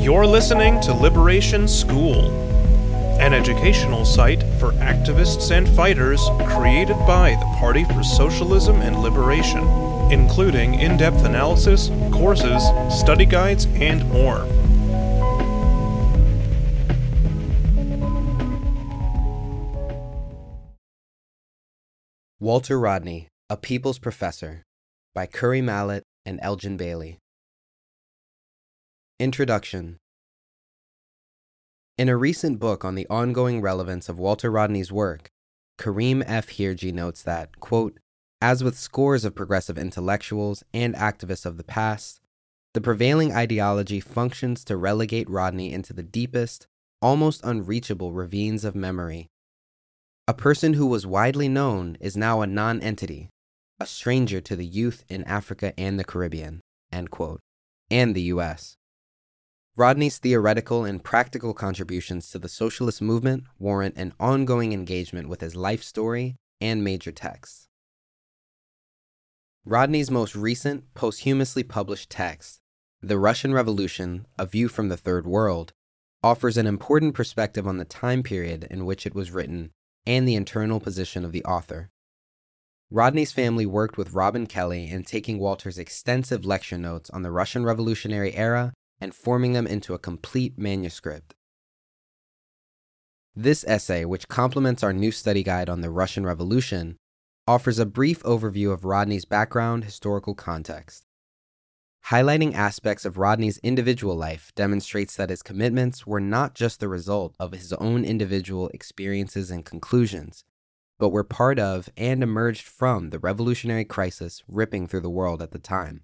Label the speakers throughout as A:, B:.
A: You're listening to Liberation School, an educational site for activists and fighters created by the Party for Socialism and Liberation, including in depth analysis, courses, study guides, and more.
B: Walter Rodney, A People's Professor by Curry Malott and Elgin Bailey. Introduction In a recent book on the ongoing relevance of Walter Rodney's work, Karim F. Hirji notes that, quote, as with scores of progressive intellectuals and activists of the past, the prevailing ideology functions to relegate Rodney into the deepest, almost unreachable ravines of memory. A person who was widely known is now a non entity, a stranger to the youth in Africa and the Caribbean, quote, and the U.S. Rodney's theoretical and practical contributions to the socialist movement warrant an ongoing engagement with his life story and major texts. Rodney's most recent posthumously published text, The Russian Revolution A View from the Third World, offers an important perspective on the time period in which it was written and the internal position of the author. Rodney's family worked with Robin Kelley in taking Walter's extensive lecture notes on the Russian Revolutionary era and forming them into a complete manuscript. This essay, which complements our new study guide on the Russian Revolution, offers a brief overview of Rodney's background historical context. Highlighting aspects of Rodney's individual life demonstrates that his commitments were not just the result of his own individual experiences and conclusions, but were part of and emerged from the revolutionary crisis ripping through the world at the time.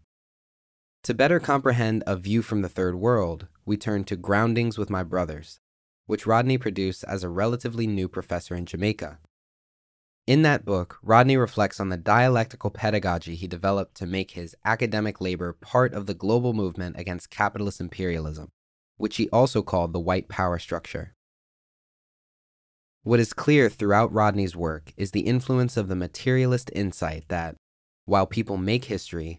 B: To better comprehend A View from the Third World, we turn to Groundings with My Brothers, which Rodney produced as a relatively new professor in Jamaica. In that book, Rodney reflects on the dialectical pedagogy he developed to make his academic labor part of the global movement against capitalist imperialism, which he also called the white power structure. What is clear throughout Rodney's work is the influence of the materialist insight that, while people make history,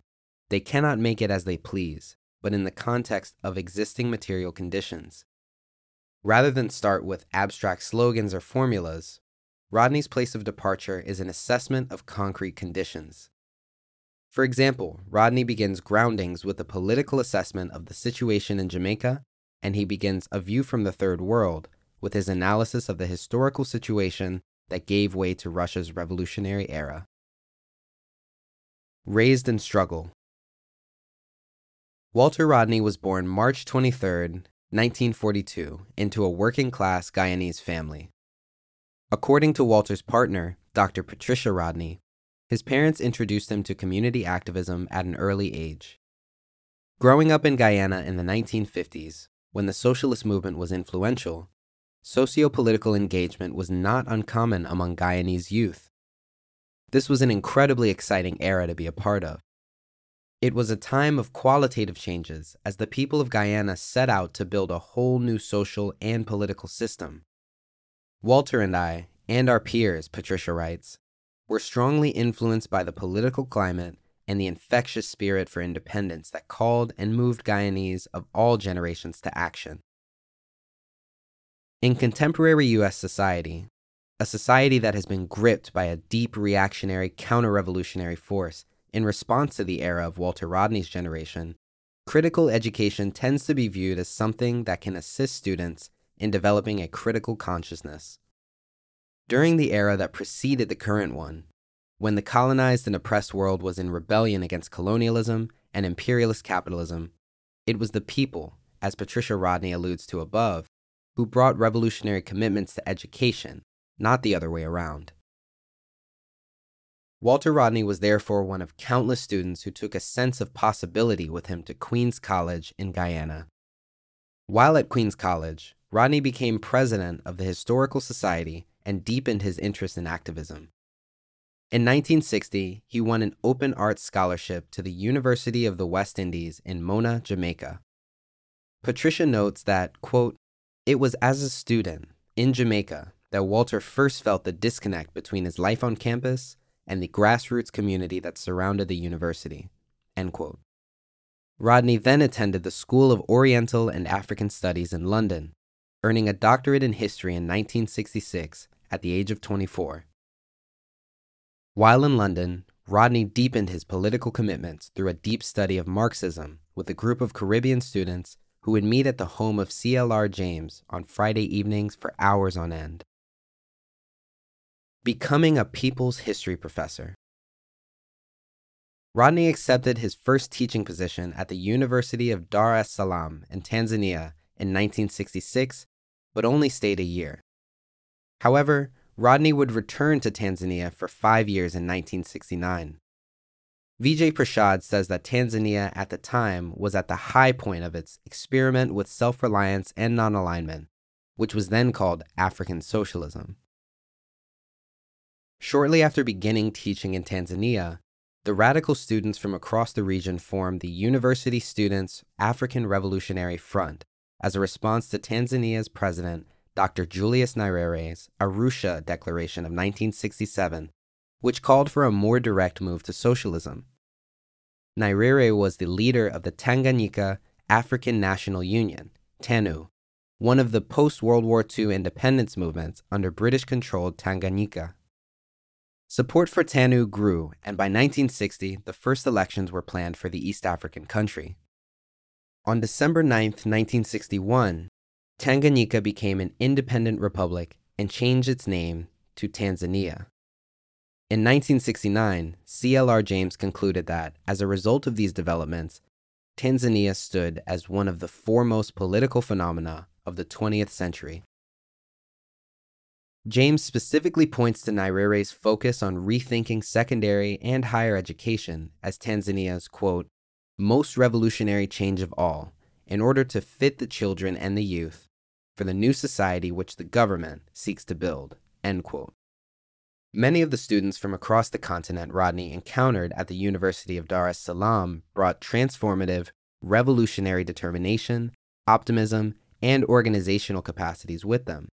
B: they cannot make it as they please, but in the context of existing material conditions. Rather than start with abstract slogans or formulas, Rodney's place of departure is an assessment of concrete conditions. For example, Rodney begins Groundings with a political assessment of the situation in Jamaica, and he begins A View from the Third World with his analysis of the historical situation that gave way to Russia's revolutionary era. Raised in Struggle Walter Rodney was born March 23, 1942, into a working class Guyanese family. According to Walter's partner, Dr. Patricia Rodney, his parents introduced him to community activism at an early age. Growing up in Guyana in the 1950s, when the socialist movement was influential, socio-political engagement was not uncommon among Guyanese youth. This was an incredibly exciting era to be a part of. It was a time of qualitative changes as the people of Guyana set out to build a whole new social and political system. Walter and I, and our peers, Patricia writes, were strongly influenced by the political climate and the infectious spirit for independence that called and moved Guyanese of all generations to action. In contemporary US society, a society that has been gripped by a deep reactionary counter revolutionary force in response to the era of Walter Rodney's generation, critical education tends to be viewed as something that can assist students in developing a critical consciousness. During the era that preceded the current one, when the colonized and oppressed world was in rebellion against colonialism and imperialist capitalism, it was the people, as Patricia Rodney alludes to above, who brought revolutionary commitments to education, not the other way around. Walter Rodney was therefore one of countless students who took a sense of possibility with him to Queens College in Guyana. While at Queens College, Rodney became president of the Historical Society and deepened his interest in activism. In 1960, he won an open arts scholarship to the University of the West Indies in Mona, Jamaica. Patricia notes that, quote, it was as a student in Jamaica that Walter first felt the disconnect between his life on campus and the grassroots community that surrounded the university. Rodney then attended the School of Oriental and African Studies in London, earning a doctorate in history in 1966 at the age of 24. While in London, Rodney deepened his political commitments through a deep study of Marxism with a group of Caribbean students who would meet at the home of C.L.R. James on Friday evenings for hours on end. Becoming a People's History Professor. Rodney accepted his first teaching position at the University of Dar es Salaam in Tanzania in 1966, but only stayed a year. However, Rodney would return to Tanzania for five years in 1969. Vijay Prashad says that Tanzania at the time was at the high point of its experiment with self reliance and non alignment, which was then called African socialism. Shortly after beginning teaching in Tanzania, the radical students from across the region formed the University Students African Revolutionary Front as a response to Tanzania's president Dr. Julius Nyerere's Arusha Declaration of 1967, which called for a more direct move to socialism. Nyerere was the leader of the Tanganyika African National Union, TANU, one of the post World War II independence movements under British controlled Tanganyika. Support for TANU grew, and by 1960, the first elections were planned for the East African country. On December 9, 1961, Tanganyika became an independent republic and changed its name to Tanzania. In 1969, CLR James concluded that, as a result of these developments, Tanzania stood as one of the foremost political phenomena of the 20th century. James specifically points to Nyerere's focus on rethinking secondary and higher education as Tanzania's, quote, most revolutionary change of all, in order to fit the children and the youth for the new society which the government seeks to build. End quote. Many of the students from across the continent Rodney encountered at the University of Dar es Salaam brought transformative, revolutionary determination, optimism, and organizational capacities with them.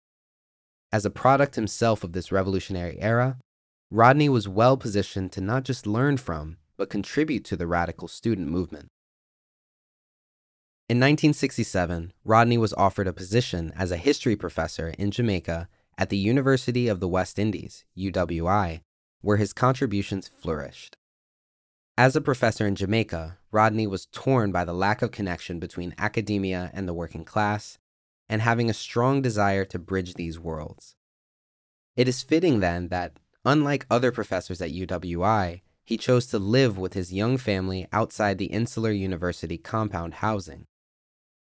B: As a product himself of this revolutionary era, Rodney was well positioned to not just learn from, but contribute to the radical student movement. In 1967, Rodney was offered a position as a history professor in Jamaica at the University of the West Indies, UWI, where his contributions flourished. As a professor in Jamaica, Rodney was torn by the lack of connection between academia and the working class, and having a strong desire to bridge these worlds. It is fitting then that, unlike other professors at UWI, he chose to live with his young family outside the insular university compound housing.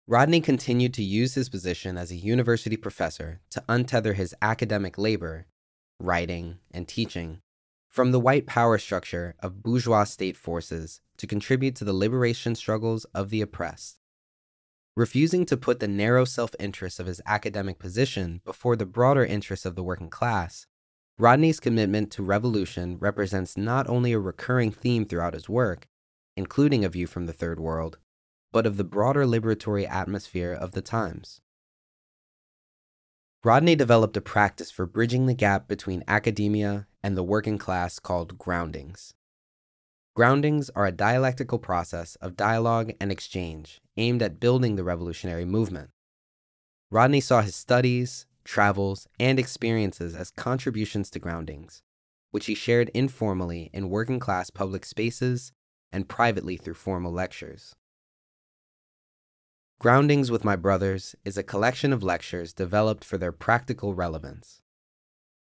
B: Rodney continued to use his position as a university professor to untether his academic labor, writing, and teaching from the white power structure of bourgeois state forces to contribute to the liberation struggles of the oppressed. Refusing to put the narrow self interest of his academic position before the broader interests of the working class, Rodney's commitment to revolution represents not only a recurring theme throughout his work, including A View from the Third World, but of the broader liberatory atmosphere of the times. Rodney developed a practice for bridging the gap between academia and the working class called groundings. Groundings are a dialectical process of dialogue and exchange aimed at building the revolutionary movement. Rodney saw his studies, travels, and experiences as contributions to groundings, which he shared informally in working class public spaces and privately through formal lectures. Groundings with My Brothers is a collection of lectures developed for their practical relevance.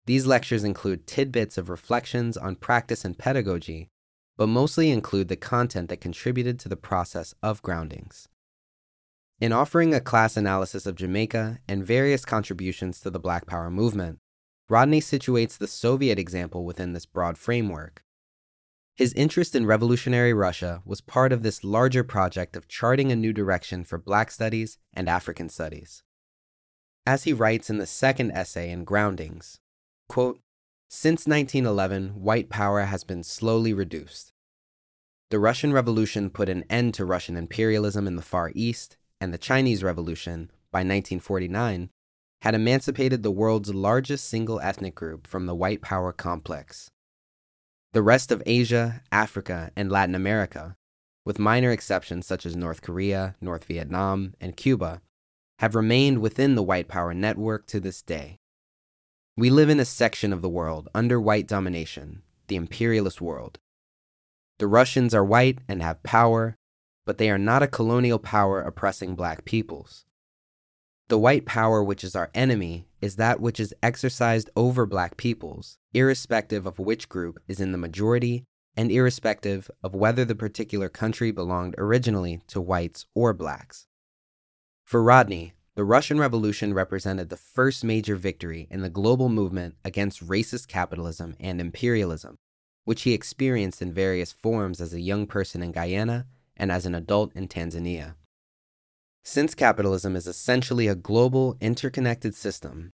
B: These lectures include tidbits of reflections on practice and pedagogy, but mostly include the content that contributed to the process of groundings. In offering a class analysis of Jamaica and various contributions to the Black Power movement, Rodney situates the Soviet example within this broad framework. His interest in revolutionary Russia was part of this larger project of charting a new direction for Black studies and African studies. As he writes in the second essay in Groundings, quote, Since 1911, white power has been slowly reduced. The Russian Revolution put an end to Russian imperialism in the Far East, and the Chinese Revolution, by 1949, had emancipated the world's largest single ethnic group from the white power complex. The rest of Asia, Africa, and Latin America, with minor exceptions such as North Korea, North Vietnam, and Cuba, have remained within the white power network to this day. We live in a section of the world under white domination, the imperialist world. The Russians are white and have power, but they are not a colonial power oppressing black peoples. The white power which is our enemy is that which is exercised over black peoples, irrespective of which group is in the majority and irrespective of whether the particular country belonged originally to whites or blacks. For Rodney, the Russian Revolution represented the first major victory in the global movement against racist capitalism and imperialism, which he experienced in various forms as a young person in Guyana and as an adult in Tanzania. Since capitalism is essentially a global, interconnected system,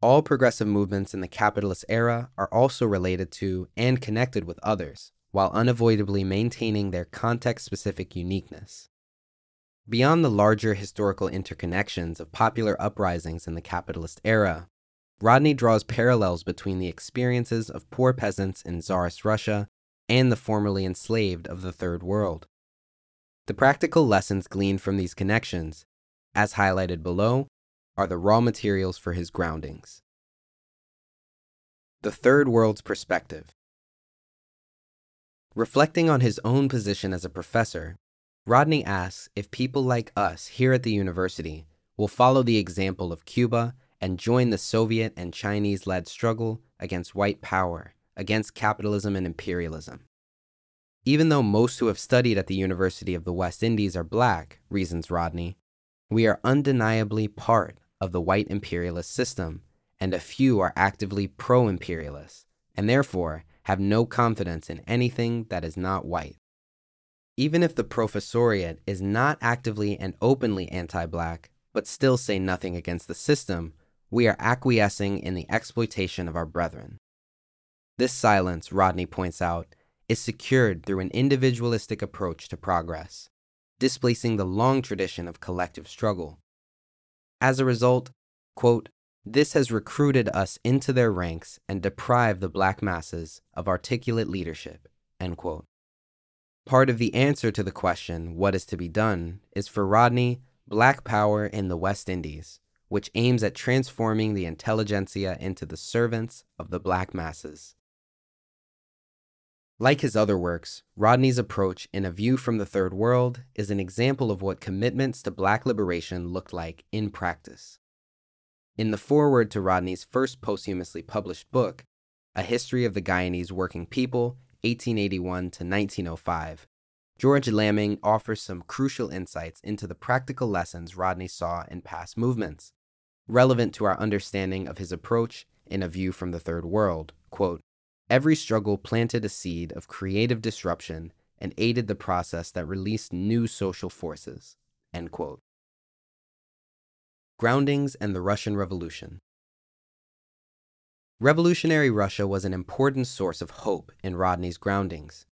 B: all progressive movements in the capitalist era are also related to and connected with others, while unavoidably maintaining their context specific uniqueness. Beyond the larger historical interconnections of popular uprisings in the capitalist era, Rodney draws parallels between the experiences of poor peasants in Tsarist Russia and the formerly enslaved of the Third World. The practical lessons gleaned from these connections, as highlighted below, are the raw materials for his groundings. The Third World's Perspective Reflecting on his own position as a professor, Rodney asks if people like us here at the university will follow the example of Cuba and join the Soviet and Chinese led struggle against white power, against capitalism and imperialism. Even though most who have studied at the University of the West Indies are black, reasons Rodney, we are undeniably part of the white imperialist system, and a few are actively pro imperialist, and therefore have no confidence in anything that is not white. Even if the professoriate is not actively and openly anti black, but still say nothing against the system, we are acquiescing in the exploitation of our brethren. This silence, Rodney points out, is secured through an individualistic approach to progress, displacing the long tradition of collective struggle. As a result, quote, this has recruited us into their ranks and deprived the black masses of articulate leadership. End quote. Part of the answer to the question, what is to be done, is for Rodney, Black Power in the West Indies, which aims at transforming the intelligentsia into the servants of the black masses. Like his other works, Rodney's approach in A View from the Third World is an example of what commitments to black liberation looked like in practice. In the foreword to Rodney's first posthumously published book, A History of the Guyanese Working People, 1881 to 1905, George Lamming offers some crucial insights into the practical lessons Rodney saw in past movements, relevant to our understanding of his approach in A View from the Third World. Quote, Every struggle planted a seed of creative disruption and aided the process that released new social forces. Groundings and the Russian Revolution Revolutionary Russia was an important source of hope in Rodney's groundings.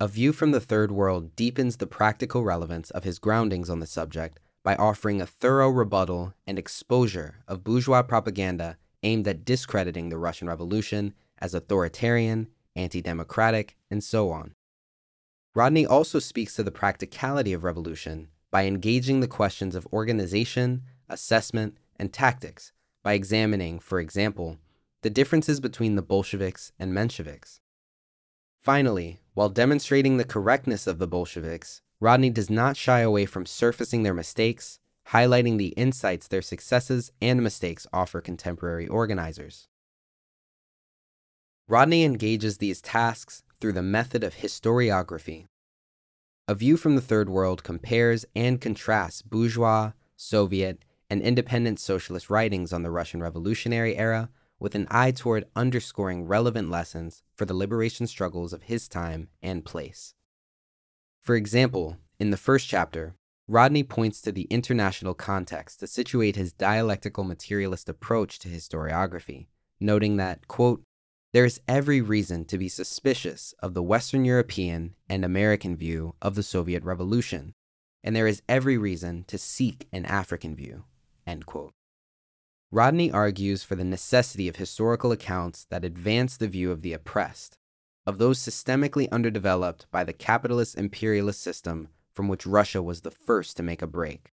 B: A View from the Third World deepens the practical relevance of his groundings on the subject by offering a thorough rebuttal and exposure of bourgeois propaganda aimed at discrediting the Russian Revolution as authoritarian, anti democratic, and so on. Rodney also speaks to the practicality of revolution by engaging the questions of organization, assessment, and tactics by examining, for example, the differences between the Bolsheviks and Mensheviks. Finally, while demonstrating the correctness of the Bolsheviks, Rodney does not shy away from surfacing their mistakes, highlighting the insights their successes and mistakes offer contemporary organizers. Rodney engages these tasks through the method of historiography. A View from the Third World compares and contrasts bourgeois, Soviet, and independent socialist writings on the Russian Revolutionary era with an eye toward underscoring relevant lessons for the liberation struggles of his time and place. For example, in the first chapter, Rodney points to the international context to situate his dialectical materialist approach to historiography, noting that, quote, there is every reason to be suspicious of the Western European and American view of the Soviet Revolution, and there is every reason to seek an African view. Rodney argues for the necessity of historical accounts that advance the view of the oppressed, of those systemically underdeveloped by the capitalist imperialist system from which Russia was the first to make a break.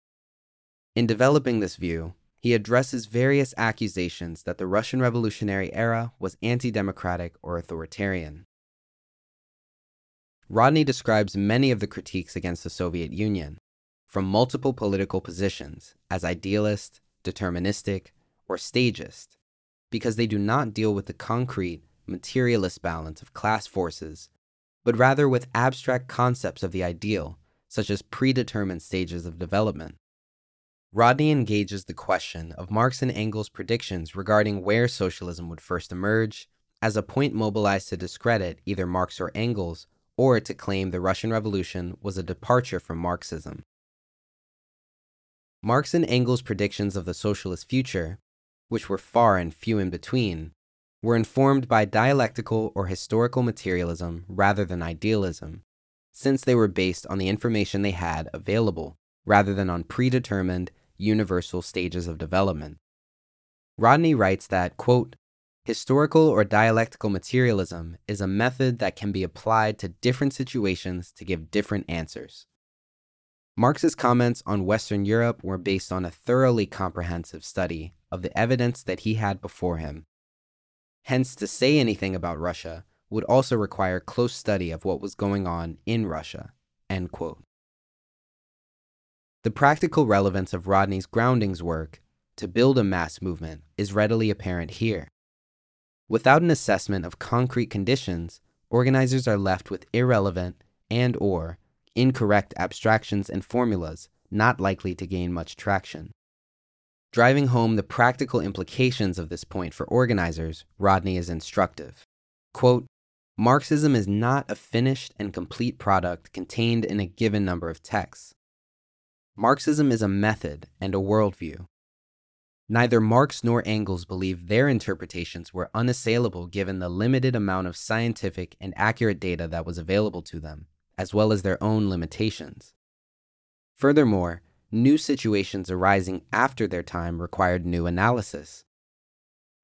B: In developing this view, he addresses various accusations that the Russian Revolutionary era was anti democratic or authoritarian. Rodney describes many of the critiques against the Soviet Union, from multiple political positions, as idealist, deterministic, or stagist, because they do not deal with the concrete, materialist balance of class forces, but rather with abstract concepts of the ideal, such as predetermined stages of development. Rodney engages the question of Marx and Engels' predictions regarding where socialism would first emerge as a point mobilized to discredit either Marx or Engels or to claim the Russian Revolution was a departure from Marxism. Marx and Engels' predictions of the socialist future, which were far and few in between, were informed by dialectical or historical materialism rather than idealism, since they were based on the information they had available rather than on predetermined, universal stages of development. Rodney writes that, quote, historical or dialectical materialism is a method that can be applied to different situations to give different answers. Marx's comments on Western Europe were based on a thoroughly comprehensive study of the evidence that he had before him. Hence, to say anything about Russia would also require close study of what was going on in Russia. The practical relevance of Rodney's groundings work to build a mass movement is readily apparent here. Without an assessment of concrete conditions, organizers are left with irrelevant and or incorrect abstractions and formulas not likely to gain much traction. Driving home the practical implications of this point for organizers, Rodney is instructive. Quote, Marxism is not a finished and complete product contained in a given number of texts. Marxism is a method and a worldview. Neither Marx nor Engels believed their interpretations were unassailable given the limited amount of scientific and accurate data that was available to them, as well as their own limitations. Furthermore, new situations arising after their time required new analysis.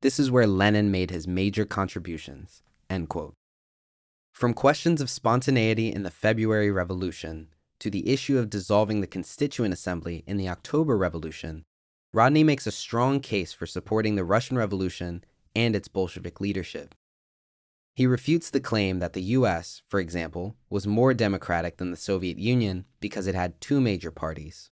B: This is where Lenin made his major contributions. From questions of spontaneity in the February Revolution to the issue of dissolving the Constituent Assembly in the October Revolution, Rodney makes a strong case for supporting the Russian Revolution and its Bolshevik leadership. He refutes the claim that the US, for example, was more democratic than the Soviet Union because it had two major parties.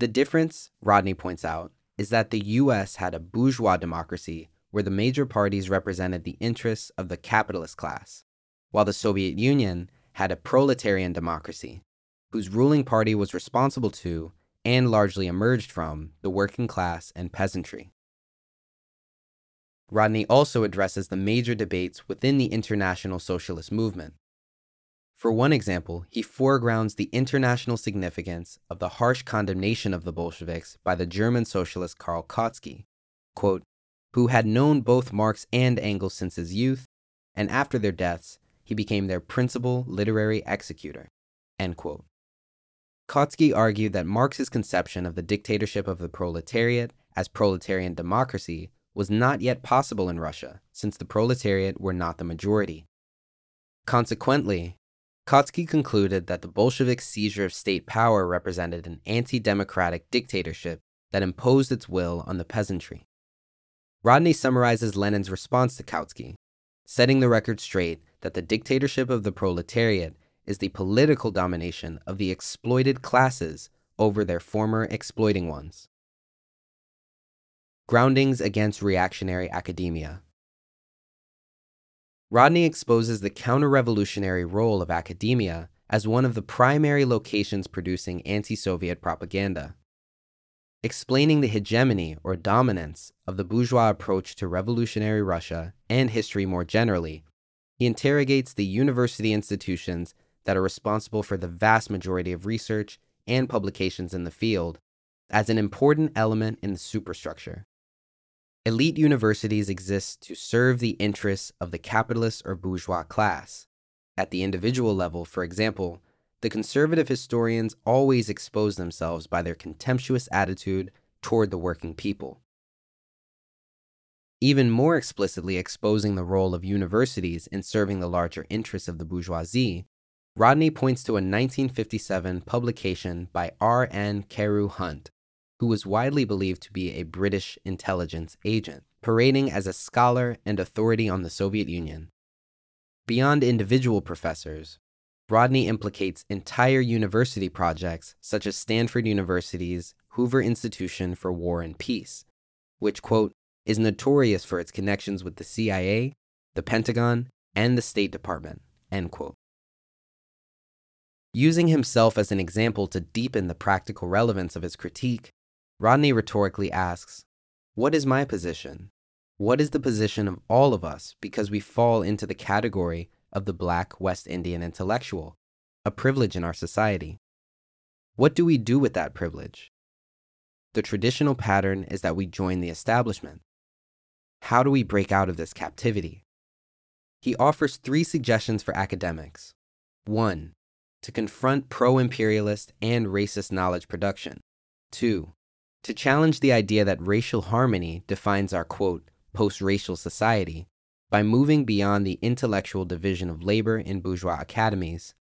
B: The difference, Rodney points out, is that the US had a bourgeois democracy where the major parties represented the interests of the capitalist class, while the Soviet Union had a proletarian democracy whose ruling party was responsible to and largely emerged from the working class and peasantry. Rodney also addresses the major debates within the international socialist movement. For one example, he foregrounds the international significance of the harsh condemnation of the Bolsheviks by the German socialist Karl Kautsky, quote, who had known both Marx and Engels since his youth, and after their deaths, he became their principal literary executor. End quote. Kautsky argued that Marx's conception of the dictatorship of the proletariat as proletarian democracy was not yet possible in Russia, since the proletariat were not the majority. Consequently, Kautsky concluded that the Bolshevik seizure of state power represented an anti democratic dictatorship that imposed its will on the peasantry. Rodney summarizes Lenin's response to Kautsky, setting the record straight that the dictatorship of the proletariat is the political domination of the exploited classes over their former exploiting ones. Groundings against reactionary academia. Rodney exposes the counter revolutionary role of academia as one of the primary locations producing anti Soviet propaganda. Explaining the hegemony or dominance of the bourgeois approach to revolutionary Russia and history more generally, he interrogates the university institutions that are responsible for the vast majority of research and publications in the field as an important element in the superstructure. Elite universities exist to serve the interests of the capitalist or bourgeois class. At the individual level, for example, the conservative historians always expose themselves by their contemptuous attitude toward the working people. even more explicitly exposing the role of universities in serving the larger interests of the bourgeoisie, Rodney points to a 1957 publication by R.N. Carew Hunt, who was widely believed to be a British intelligence agent, parading as a scholar and authority on the Soviet Union. Beyond individual professors, Rodney implicates entire university projects such as Stanford University's Hoover Institution for War and Peace, which, quote, is notorious for its connections with the CIA, the Pentagon, and the State Department, end quote. Using himself as an example to deepen the practical relevance of his critique, Rodney rhetorically asks, What is my position? What is the position of all of us because we fall into the category of the black West Indian intellectual, a privilege in our society? What do we do with that privilege? The traditional pattern is that we join the establishment. How do we break out of this captivity? He offers three suggestions for academics. One, to confront pro imperialist and racist knowledge production. Two, to challenge the idea that racial harmony defines our quote, post racial society by moving beyond the intellectual division of labor in bourgeois academies.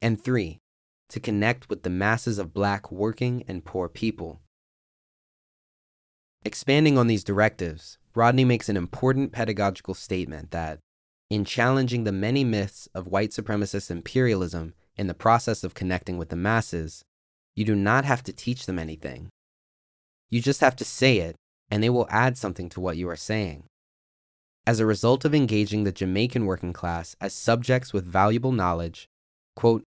B: And three, to connect with the masses of black working and poor people. Expanding on these directives, Rodney makes an important pedagogical statement that, in challenging the many myths of white supremacist imperialism in the process of connecting with the masses, you do not have to teach them anything. You just have to say it, and they will add something to what you are saying. As a result of engaging the Jamaican working class as subjects with valuable knowledge, quote,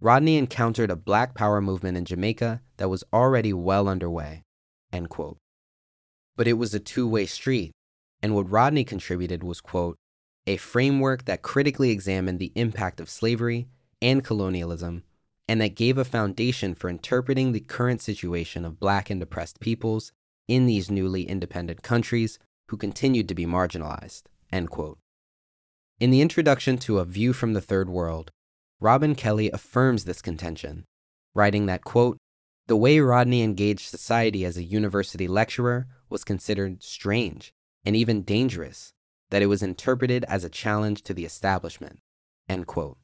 B: Rodney encountered a black power movement in Jamaica that was already well underway, end quote. But it was a two way street, and what Rodney contributed was, quote, a framework that critically examined the impact of slavery and colonialism, and that gave a foundation for interpreting the current situation of black and oppressed peoples in these newly independent countries who continued to be marginalized. In the introduction to A View from the Third World, Robin Kelley affirms this contention, writing that, quote, the way Rodney engaged society as a university lecturer was considered strange and even dangerous, that it was interpreted as a challenge to the establishment. End quote.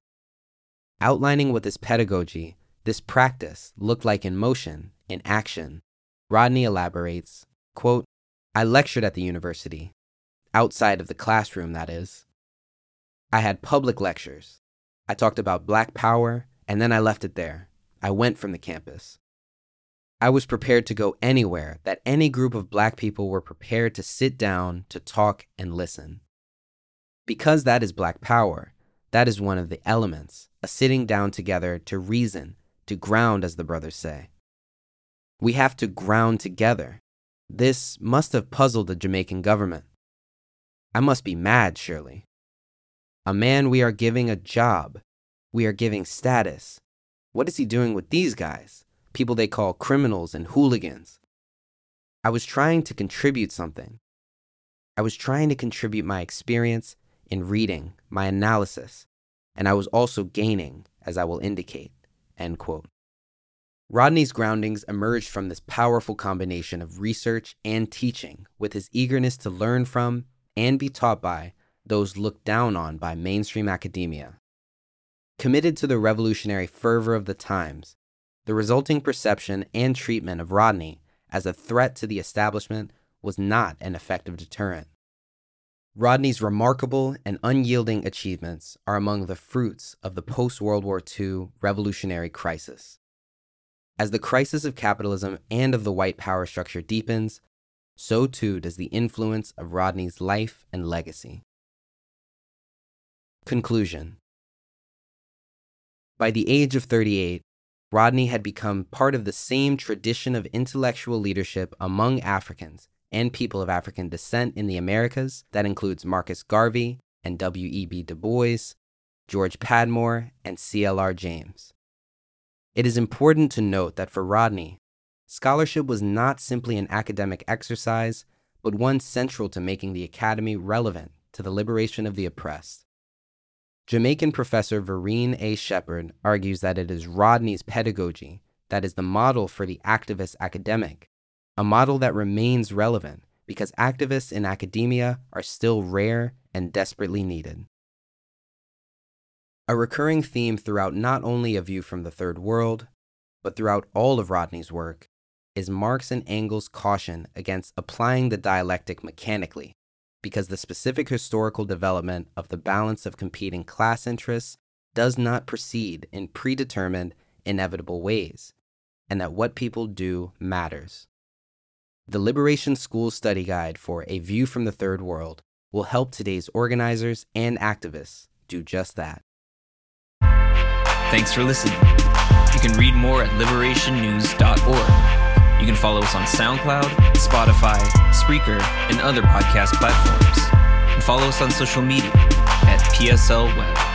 B: Outlining what this pedagogy, this practice, looked like in motion, in action, Rodney elaborates quote, I lectured at the university, outside of the classroom, that is. I had public lectures. I talked about black power, and then I left it there. I went from the campus. I was prepared to go anywhere that any group of black people were prepared to sit down, to talk, and listen. Because that is black power, that is one of the elements, a sitting down together to reason, to ground, as the brothers say. We have to ground together. This must have puzzled the Jamaican government. I must be mad, surely. A man we are giving a job. We are giving status. What is he doing with these guys? People they call criminals and hooligans. I was trying to contribute something. I was trying to contribute my experience in reading, my analysis, and I was also gaining, as I will indicate. End quote. Rodney's groundings emerged from this powerful combination of research and teaching, with his eagerness to learn from and be taught by those looked down on by mainstream academia. Committed to the revolutionary fervor of the times, the resulting perception and treatment of Rodney as a threat to the establishment was not an effective deterrent. Rodney's remarkable and unyielding achievements are among the fruits of the post World War II revolutionary crisis. As the crisis of capitalism and of the white power structure deepens, so too does the influence of Rodney's life and legacy. Conclusion By the age of 38, Rodney had become part of the same tradition of intellectual leadership among Africans and people of African descent in the Americas that includes Marcus Garvey and W.E.B. Du Bois, George Padmore, and C.L.R. James. It is important to note that for Rodney, scholarship was not simply an academic exercise, but one central to making the academy relevant to the liberation of the oppressed. Jamaican professor Verene A. Shepherd argues that it is Rodney's pedagogy that is the model for the activist academic a model that remains relevant because activists in academia are still rare and desperately needed. A recurring theme throughout not only A View from the Third World, but throughout all of Rodney's work, is Marx and Engels' caution against applying the dialectic mechanically, because the specific historical development of the balance of competing class interests does not proceed in predetermined, inevitable ways, and that what people do matters. The Liberation School Study Guide for A View from the Third World will help today's organizers and activists do just that.
C: Thanks for listening. You can read more at liberationnews.org. You can follow us on SoundCloud, Spotify, Spreaker, and other podcast platforms. And follow us on social media at PSL Web.